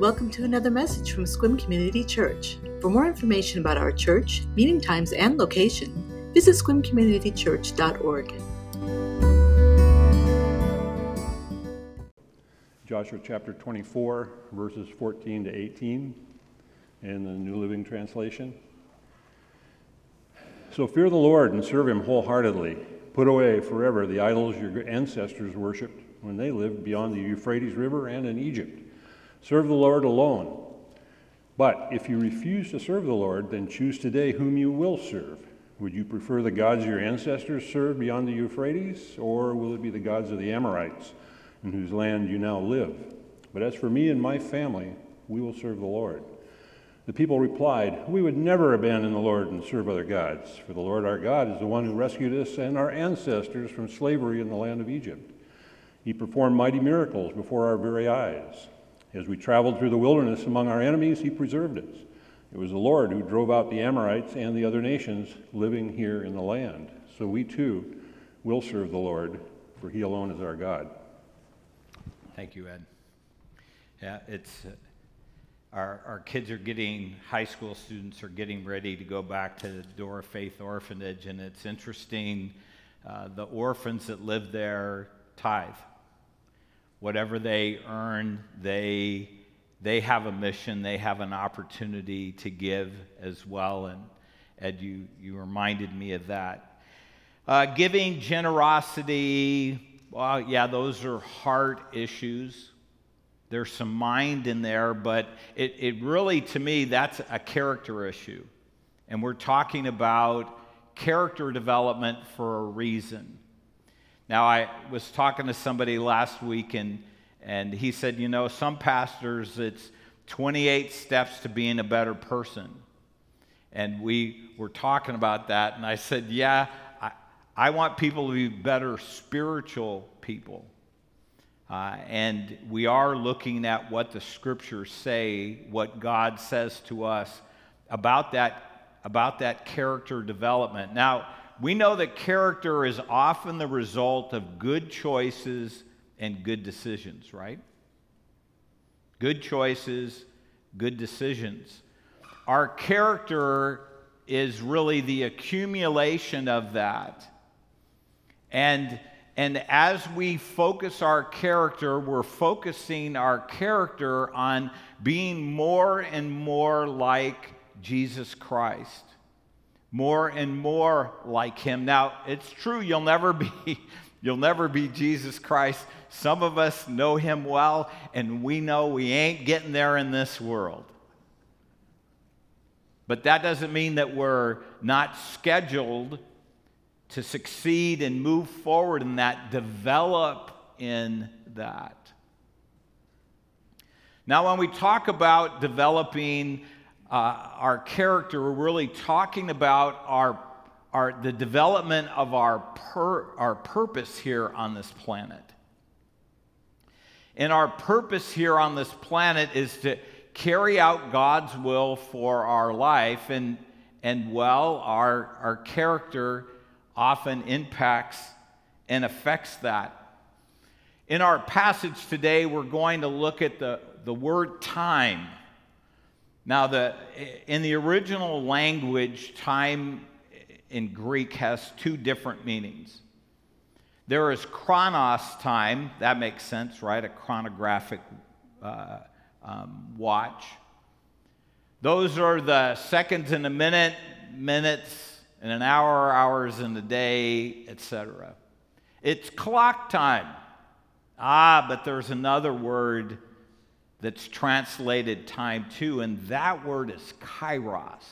Welcome to another message from Sequim Community Church. For more information about our church, meeting times, and location, visit sequimcommunitychurch.org. Joshua chapter 24, verses 14 to 18 in the New Living Translation. So fear the Lord and serve him wholeheartedly. Put away forever the idols your ancestors worshipped when they lived beyond the Euphrates River and in Egypt. Serve the Lord alone. But if you refuse to serve the Lord, then choose today whom you will serve. Would you prefer the gods your ancestors served beyond the Euphrates, or will it be the gods of the Amorites, in whose land you now live? But as for me and my family, we will serve the Lord. The people replied, We would never abandon the Lord and serve other gods, for the Lord our God is the one who rescued us and our ancestors from slavery in the land of Egypt. He performed mighty miracles before our very eyes. As we traveled through the wilderness among our enemies, he preserved us. It was the Lord who drove out the Amorites and the other nations living here in the land. So we too will serve the Lord, for he alone is our God. Thank you, Ed. Yeah, it's uh, our, our kids are getting, high school students are getting ready to go back to the Door Faith Orphanage, and it's interesting. Uh, the orphans that live there tithe whatever they earn, they, they have a mission, they have an opportunity to give as well. And Ed, you, you reminded me of that. Uh, giving, generosity, well, yeah, those are heart issues. There's some mind in there, but it, it really, to me, that's a character issue. And we're talking about character development for a reason. Now, I was talking to somebody last week, and, and he said, You know, some pastors, it's 28 steps to being a better person. And we were talking about that, and I said, Yeah, I, I want people to be better spiritual people. Uh, and we are looking at what the scriptures say, what God says to us about that, about that character development. Now, we know that character is often the result of good choices and good decisions, right? Good choices, good decisions. Our character is really the accumulation of that. And, and as we focus our character, we're focusing our character on being more and more like Jesus Christ more and more like him. Now, it's true you'll never be you'll never be Jesus Christ. Some of us know him well and we know we ain't getting there in this world. But that doesn't mean that we're not scheduled to succeed and move forward in that, develop in that. Now, when we talk about developing uh, our character, we're really talking about our, our, the development of our, per, our purpose here on this planet. And our purpose here on this planet is to carry out God's will for our life. And, and well, our, our character often impacts and affects that. In our passage today, we're going to look at the, the word time. Now, the, in the original language, time in Greek has two different meanings. There is chronos time, that makes sense, right? A chronographic uh, um, watch. Those are the seconds in a minute, minutes in an hour, hours in a day, etc. It's clock time. Ah, but there's another word that's translated time too, and that word is kairos.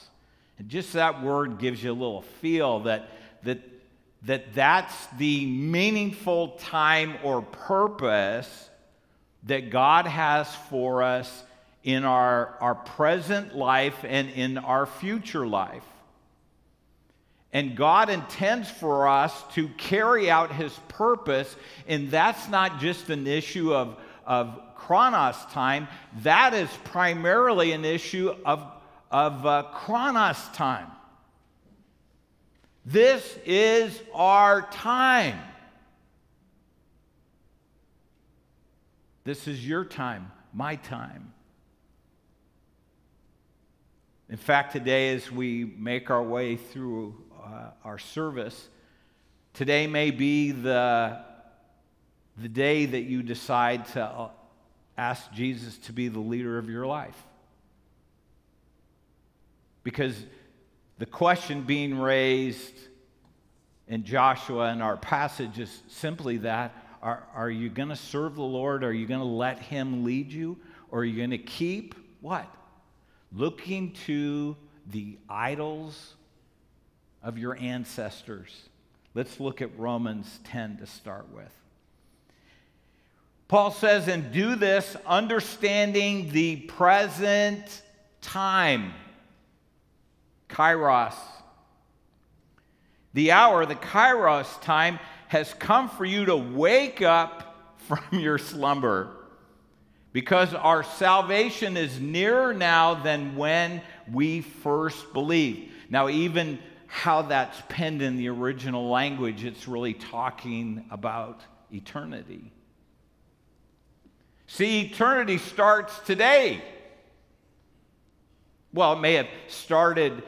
And just that word gives you a little feel that, that, that that's the meaningful time or purpose that God has for us in our, our present life and in our future life. And God intends for us to carry out His purpose, and that's not just an issue of, of chronos time, that is primarily an issue of, of uh, chronos time. This is our time. This is your time, my time. In fact, today, as we make our way through uh, our service, today may be the, the day that you decide to uh, ask Jesus to be the leader of your life. Because the question being raised in Joshua in our passage is simply that are, are you going to serve the Lord? Are you going to let Him lead you? Or are you going to keep what? Looking to the idols of your ancestors. Let's look at Romans 10 to start with. Paul says, and do this understanding the present time. Kairos. The hour, the Kairos time, has come for you to wake up from your slumber because our salvation is nearer now than when we first believed. Now, even how that's penned in the original language, it's really talking about eternity. See, eternity starts today. Well, it may have started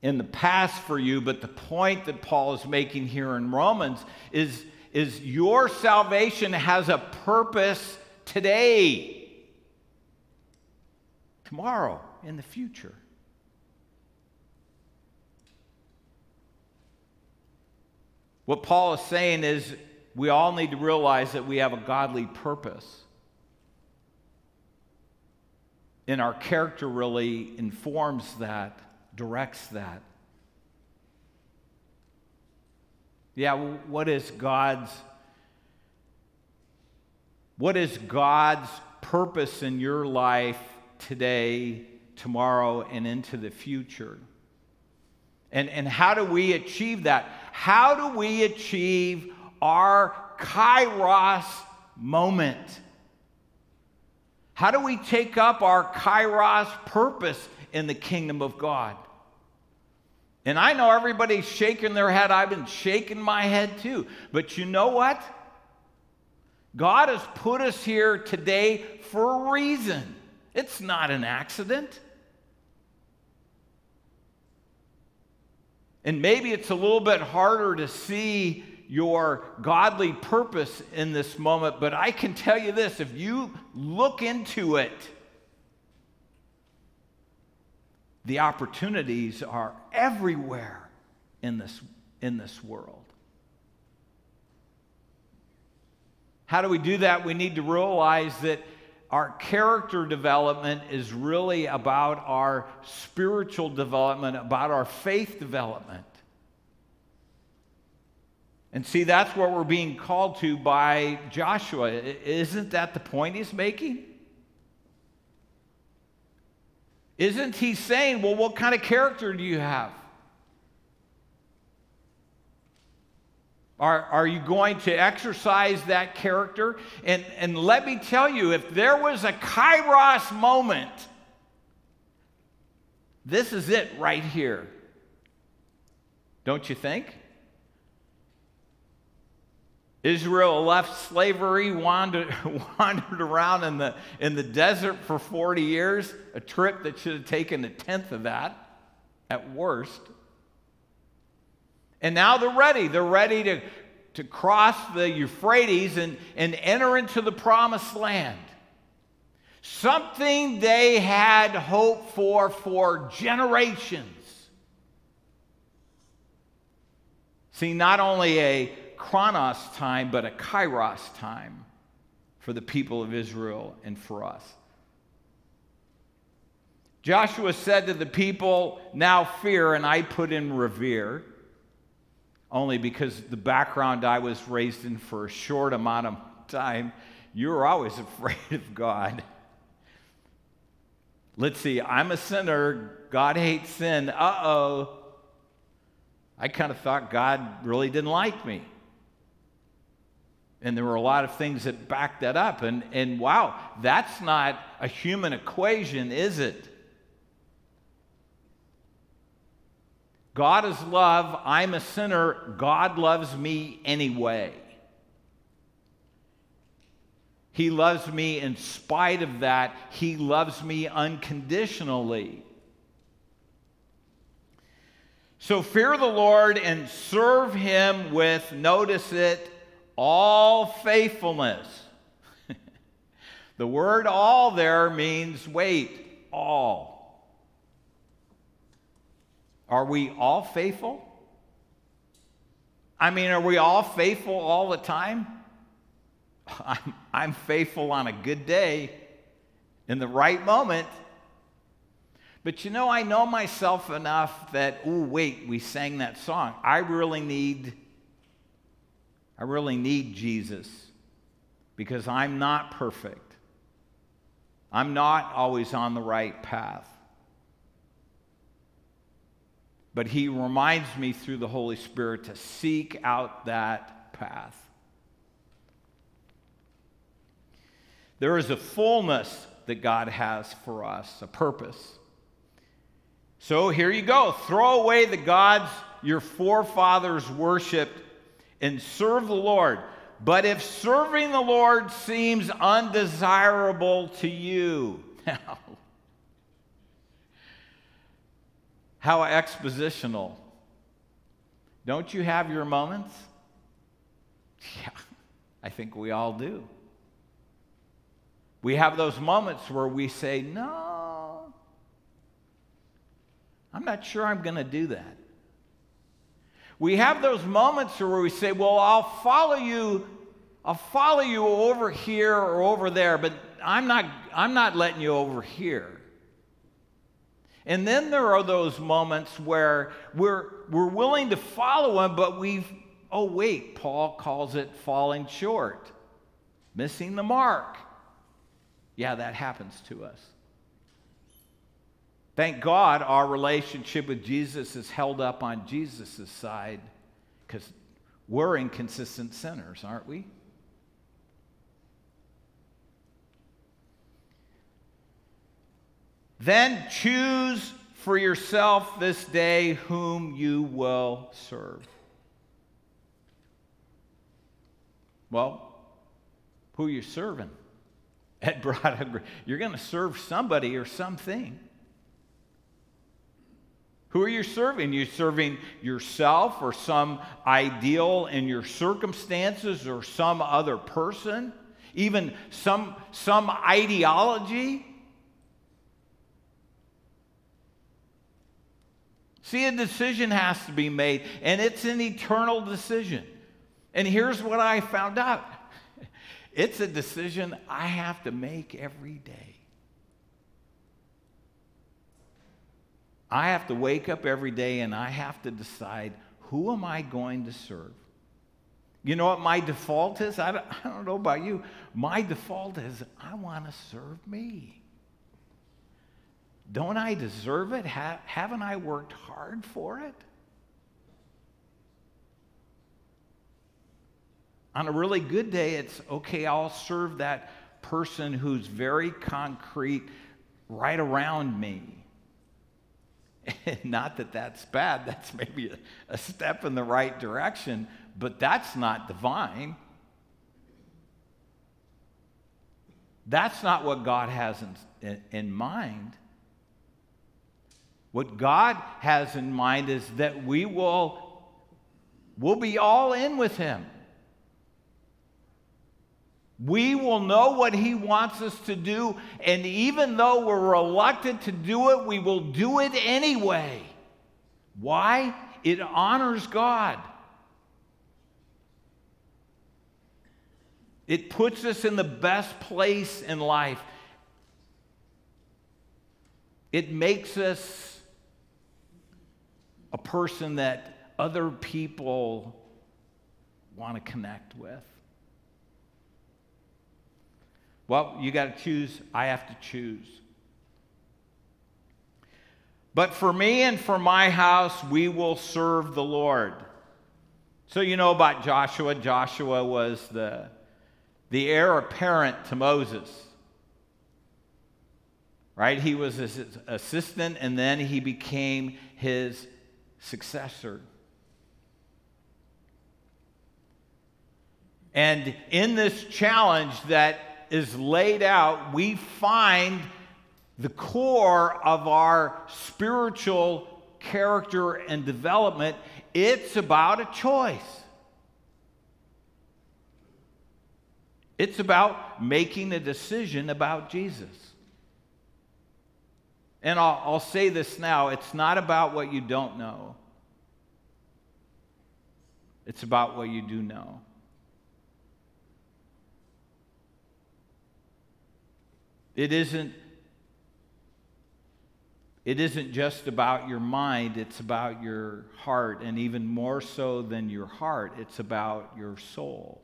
in the past for you, but the point that Paul is making here in Romans is, is your salvation has a purpose today, tomorrow, in the future. What Paul is saying is we all need to realize that we have a godly purpose. And our character really informs that directs that. Yeah, what is God's what is God's purpose in your life today, tomorrow, and into the future? And, and how do we achieve that? How do we achieve our kairos moment? How do we take up our kairos purpose in the kingdom of God? And I know everybody's shaking their head. I've been shaking my head too. But you know what? God has put us here today for a reason. It's not an accident. And maybe it's a little bit harder to see your godly purpose in this moment, but I can tell you this if you look into it, the opportunities are everywhere in this, in this world. How do we do that? We need to realize that our character development is really about our spiritual development, about our faith development. And see, that's what we're being called to by Joshua. Isn't that the point he's making? Isn't he saying, well, what kind of character do you have? Are, are you going to exercise that character? And, and let me tell you, if there was a kairos moment, this is it right here. Don't you think? Israel left slavery, wandered, wandered around in the, in the desert for 40 years, a trip that should have taken a tenth of that at worst. And now they're ready. They're ready to, to cross the Euphrates and, and enter into the promised land. Something they had hoped for for generations. See, not only a chronos time, but a kairos time for the people of Israel and for us. Joshua said to the people, Now fear, and I put in revere, only because the background I was raised in for a short amount of time, you were always afraid of God. Let's see, I'm a sinner. God hates sin. Uh oh. I kind of thought God really didn't like me. And there were a lot of things that backed that up. And, and wow, that's not a human equation, is it? God is love. I'm a sinner. God loves me anyway. He loves me in spite of that. He loves me unconditionally. So fear the Lord and serve him with, notice it, all faithfulness. the word all there means wait, all. Are we all faithful? I mean, are we all faithful all the time? I'm, I'm faithful on a good day in the right moment. But you know, I know myself enough that, oh, wait, we sang that song. I really need, I really need Jesus because I'm not perfect. I'm not always on the right path. But he reminds me through the Holy Spirit to seek out that path. There is a fullness that God has for us, a purpose. So here you go. Throw away the gods your forefathers worshiped and serve the Lord. But if serving the Lord seems undesirable to you, now, how expositional. Don't you have your moments? Yeah, I think we all do. We have those moments where we say, No, I'm not sure I'm going to do that. We have those moments where we say, Well, I'll follow you. I'll follow you over here or over there, but I'm not, I'm not letting you over here. And then there are those moments where we're, we're willing to follow him, but we've, oh, wait, Paul calls it falling short, missing the mark. Yeah, that happens to us. Thank God our relationship with Jesus is held up on Jesus' side because we're inconsistent sinners, aren't we? Then choose for yourself this day whom you will serve. Well, who are you serving? Ed brought a, you're going to serve somebody or something. Who are you serving? You're serving yourself or some ideal in your circumstances or some other person, even some, some ideology. See, a decision has to be made, and it's an eternal decision. And here's what I found out it's a decision I have to make every day. I have to wake up every day and I have to decide who am I going to serve? You know what my default is? I don't, I don't know about you. My default is I want to serve me. Don't I deserve it? Ha- haven't I worked hard for it? On a really good day, it's okay, I'll serve that person who's very concrete right around me. not that that's bad, that's maybe a, a, step in the right direction, but that's not divine. That's not what God has in, in, in mind. What God has in mind is that we will we'll be all in with him. We will know what he wants us to do, and even though we're reluctant to do it, we will do it anyway. Why? It honors God. It puts us in the best place in life. It makes us a person that other people want to connect with. Well, you got to choose. I have to choose. But for me and for my house, we will serve the Lord. So, you know about Joshua. Joshua was the, the heir apparent to Moses. Right? He was his assistant, and then he became his successor. And in this challenge that is laid out, we find the core of our spiritual character and development, it's about a choice. It's about making a decision about Jesus. And I'll, I'll, say this now it's not about what you don't know, it's about what you do know. It isn't it isn't just about your mind, it's about your heart, and even more so than your heart, it's about your soul.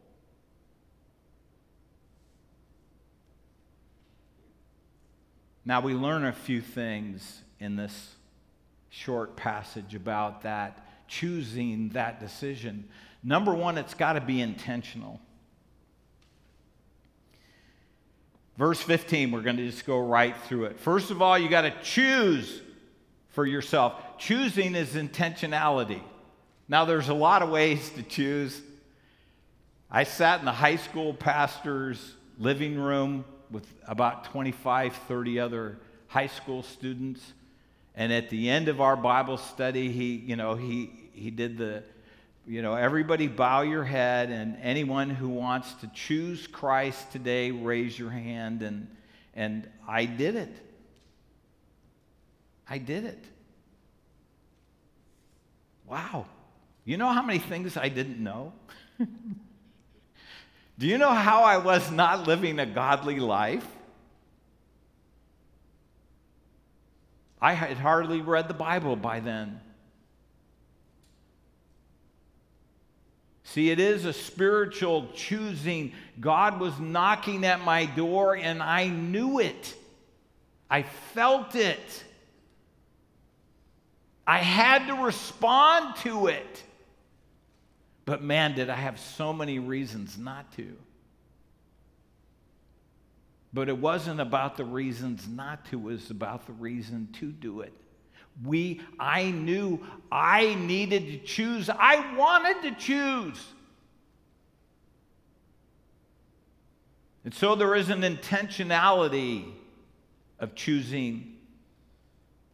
Now, we learn a few things in this short passage about that, choosing that decision. Number one, it's got to be intentional. Verse 15, we're going to just go right through it. First of all, you got to choose for yourself. Choosing is intentionality. Now, there's a lot of ways to choose. I sat in the high school pastor's living room with about 25, 30 other high school students. And at the end of our Bible study, he, you know, he, he did the, you know, everybody bow your head, and anyone who wants to choose Christ today, raise your hand. And, and I did it. I did it. Wow. You know how many things I didn't know? Do you know how I was not living a godly life? I had hardly read the Bible by then. See, it is a spiritual choosing. God was knocking at my door and I knew it. I felt it. I had to respond to it. But man, did I have so many reasons not to. But it wasn't about the reasons not to, it was about the reason to do it. We, I knew I needed to choose. I wanted to choose. And so there is an intentionality of choosing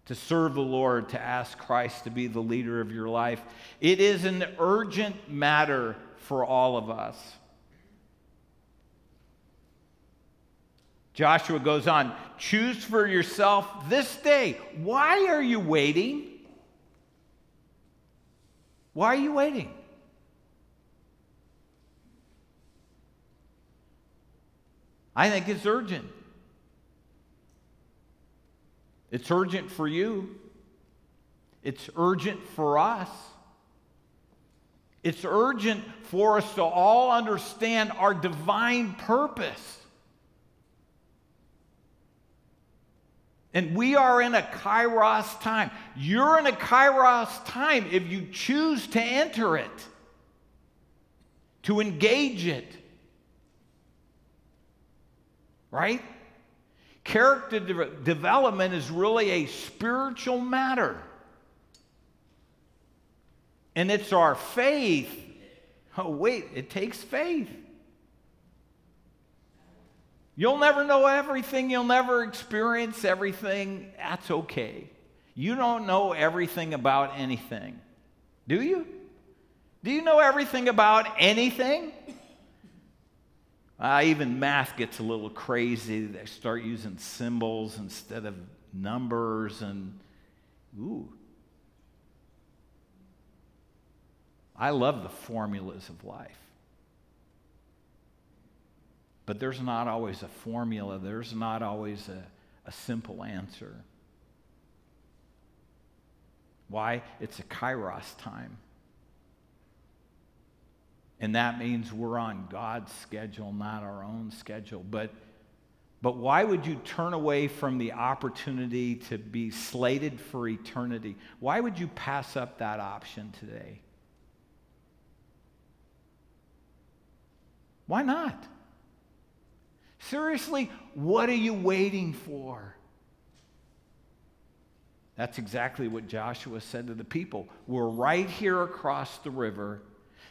to serve the Lord, to ask Christ to be the leader of your life. It is an urgent matter for all of us. Joshua goes on, choose for yourself this day. Why are you waiting? Why are you waiting? I think it's urgent. It's urgent for you. It's urgent for us. It's urgent for us to all understand our divine purpose. And we are in a kairos time. You're in a kairos time if you choose to enter it, to engage it. Right? Character de- development is really a spiritual matter. And it's our faith. Oh, wait, it takes faith. You'll never know everything, you'll never experience everything. That's okay. You don't know everything about anything, do you? Do you know everything about anything? Uh, even math gets a little crazy. They start using symbols instead of numbers, and ooh. I love the formulas of life. But there's not always a formula, there's not always a, a simple answer. Why? It's a kairos time. And that means we're on God's schedule, not our own schedule. But, but why would you turn away from the opportunity to be slated for eternity? Why would you pass up that option today? Why not? Seriously, what are you waiting for? That's exactly what Joshua said to the people. We're right here across the river.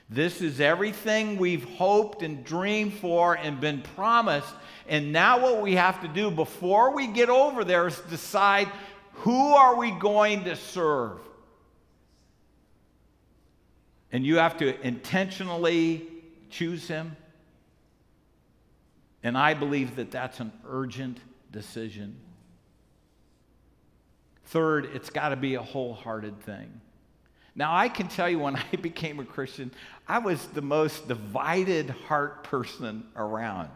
This is everything we've hoped and dreamed for and been promised. And now what we have to do before we get over there is decide who are we going to serve? And you have to intentionally choose Him. And I believe that that's an urgent decision. Third, it's got to be a wholehearted thing. Now, I can tell you when I became a Christian, I was the most divided heart person around.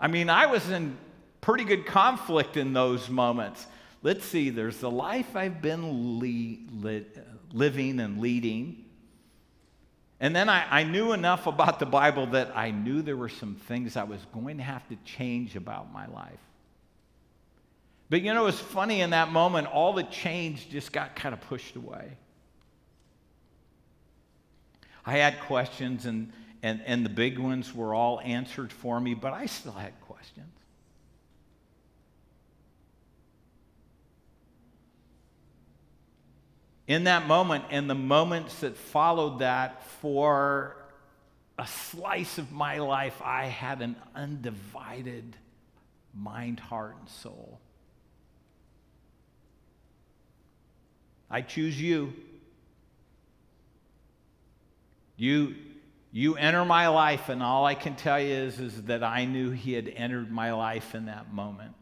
I mean, I was in pretty good conflict in those moments. Let's see, there's the life I've been le- living and leading. And then I, I knew enough about the Bible that I knew there were some things I was going to have to change about my life. But you know, it's funny in that moment, all the change just got kind of pushed away. I had questions, and, and, and the big ones were all answered for me, but I still had questions. In that moment, and the moments that followed that, for a slice of my life, I had an undivided mind, heart, and soul. I choose you. You, you enter my life, and all I can tell you is, is that I knew He had entered my life in that moment.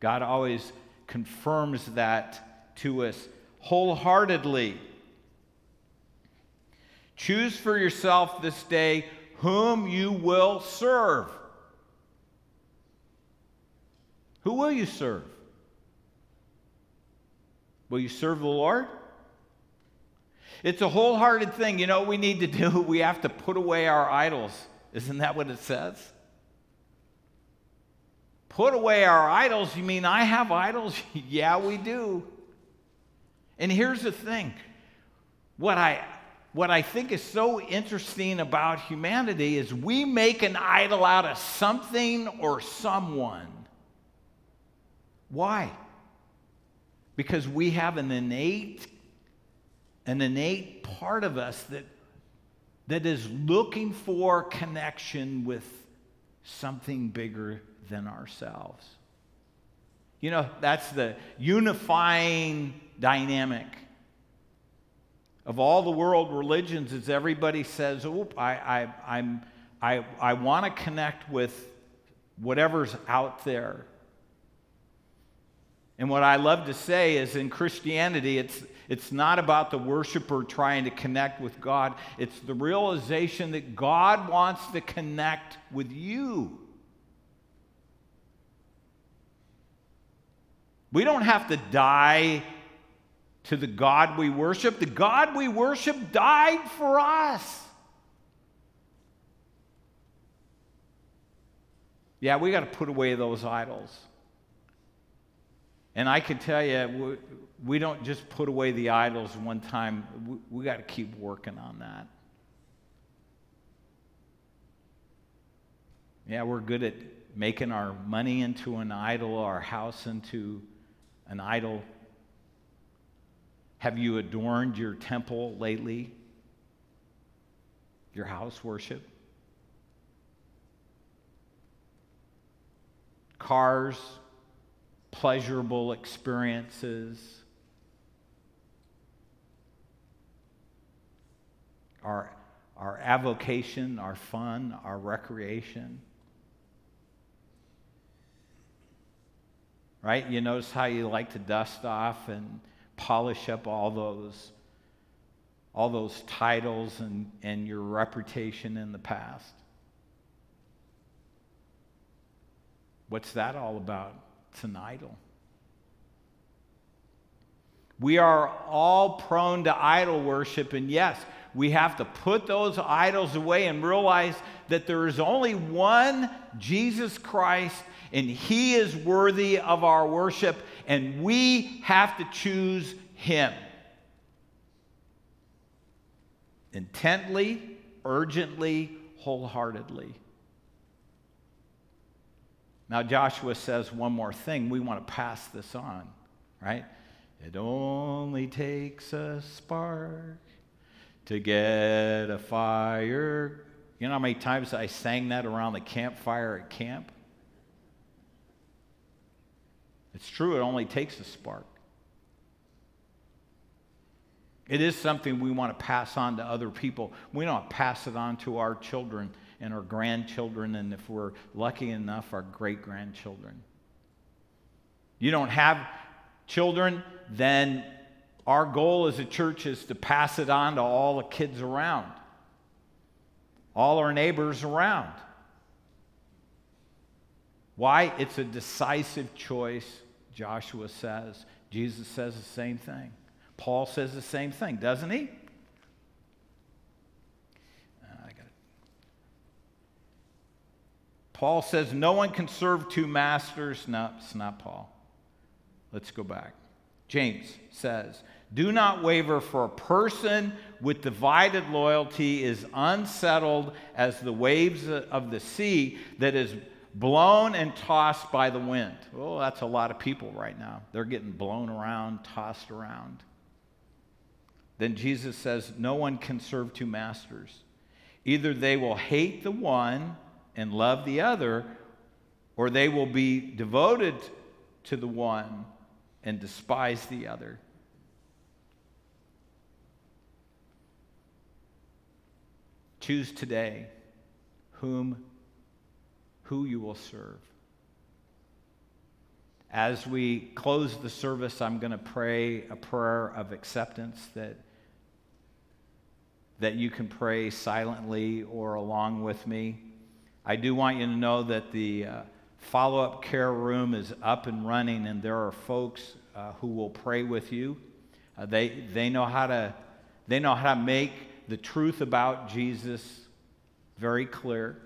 God always confirms that to us wholeheartedly. Choose for yourself this day whom you will serve. Who will you serve? Will you serve the Lord? It's a wholehearted thing. You know what we need to do? We have to put away our idols. Isn't that what it says? Put away our idols. You mean I have idols? yeah, we do. And here's the thing what I, what I think is so interesting about humanity is we make an idol out of something or someone. Why? Because we have an innate an innate part of us that, that is looking for connection with something bigger than ourselves. You know, that's the unifying dynamic of all the world religions is everybody says, oh, I, I, I'm, I, I want to connect with whatever's out there. And what I love to say is in Christianity, it's, it's not about the worshiper trying to connect with God, it's the realization that God wants to connect with you. We don't have to die to the God we worship. The God we worship died for us. Yeah, we got to put away those idols. And I can tell you, we don't just put away the idols one time, we, got to keep working on that. Yeah, we're good at making our money into an idol, our house into an idol. Have you adorned your temple lately? Your house worship? Cars, pleasurable experiences, our, our avocation, our fun, our recreation. Right? You notice how you like to dust off and polish up all those all those titles and, and your reputation in the past. What's that all about? It's an idol. We are all prone to idol worship, and yes, we have to put those idols away and realize that there is only one Jesus Christ, and He is worthy of our worship, and we have to choose Him. Intently, urgently, wholeheartedly. Now, Joshua says one more thing. We want to pass this on, right? It only takes a spark to get a fire. You know how many times I sang that around the campfire at camp? It's true, it only takes a spark. It is something we want to pass on to other people. We don't pass it on to our children and our grandchildren, and if we're lucky enough, our great grandchildren. You don't have children, then our goal as a church is to pass it on to all the kids around, all our neighbors around. Why? It's a decisive choice, Joshua says. Jesus says the same thing. Paul says the same thing, doesn't he? Uh, Paul says no one can serve two masters. No, it's not Paul. Let's go back. James says, Do not waver, for a person with divided loyalty is unsettled as the waves of the sea that is blown and tossed by the wind. Oh, that's a lot of people right now. They're getting blown around, tossed around. Then Jesus says, No one can serve two masters. Either they will hate the one and love the other, or they will be devoted to the one and despise the other. Choose today whom who you will serve. As we close the service, I'm going to pray a prayer of acceptance that that you can pray silently or along with me. I do want you to know that the uh, follow up care room is up and running, and there are folks uh, who will pray with you. Uh, they, they, know how to, they know how to make the truth about Jesus very clear.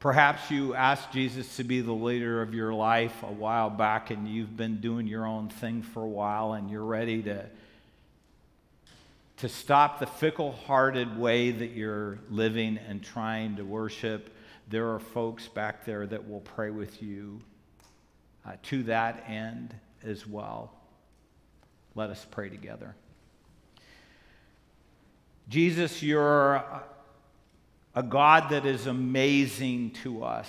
Perhaps you asked Jesus to be the leader of your life a while back and you've been doing your own thing for a while and you're ready to to stop the fickle hearted way that you're living and trying to worship, there are folks back there that will pray with you uh, to that end as well. Let us pray together. Jesus, you're a God that is amazing to us.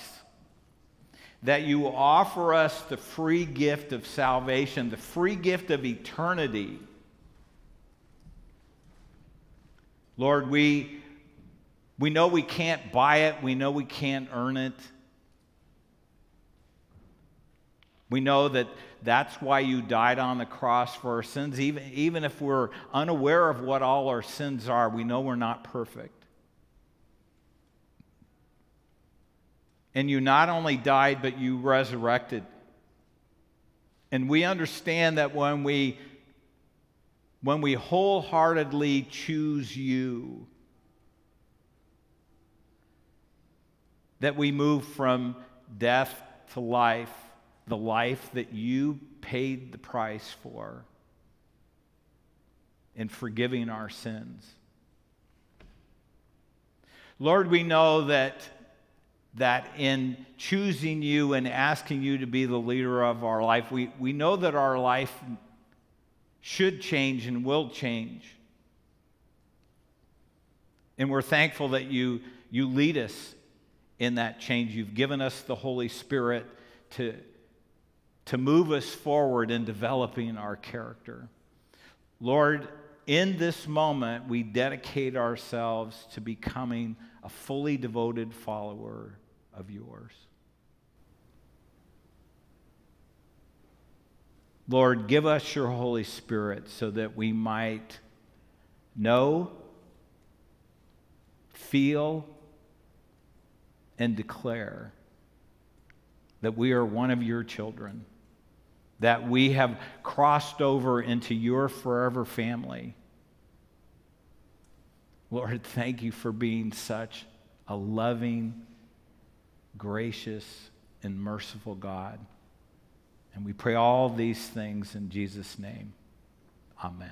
That you offer us the free gift of salvation, the free gift of eternity Lord, we, we know we can't buy it, we know we can't earn it. We know that that's why you died on the cross for our sins. Even, even if we're unaware of what all our sins are, we know we're not perfect. And you not only died, but you resurrected. And we understand that when we when we wholeheartedly choose you, that we move from death to life, the life that you paid the price for in forgiving our sins. Lord, we know that, that in choosing you and asking you to be the leader of our life, we, we know that our life should change and will change. And we're thankful that you, you lead us in that change. You've given us the Holy Spirit to, to move us forward in developing our character. Lord, in this moment, we dedicate ourselves to becoming a fully devoted follower of yours. Lord, give us your Holy Spirit so that we might know, feel, and declare that we are one of your children, that we have crossed over into your forever family. Lord, thank you for being such a loving, gracious, and merciful God. And we pray all these things in Jesus' name. Amen.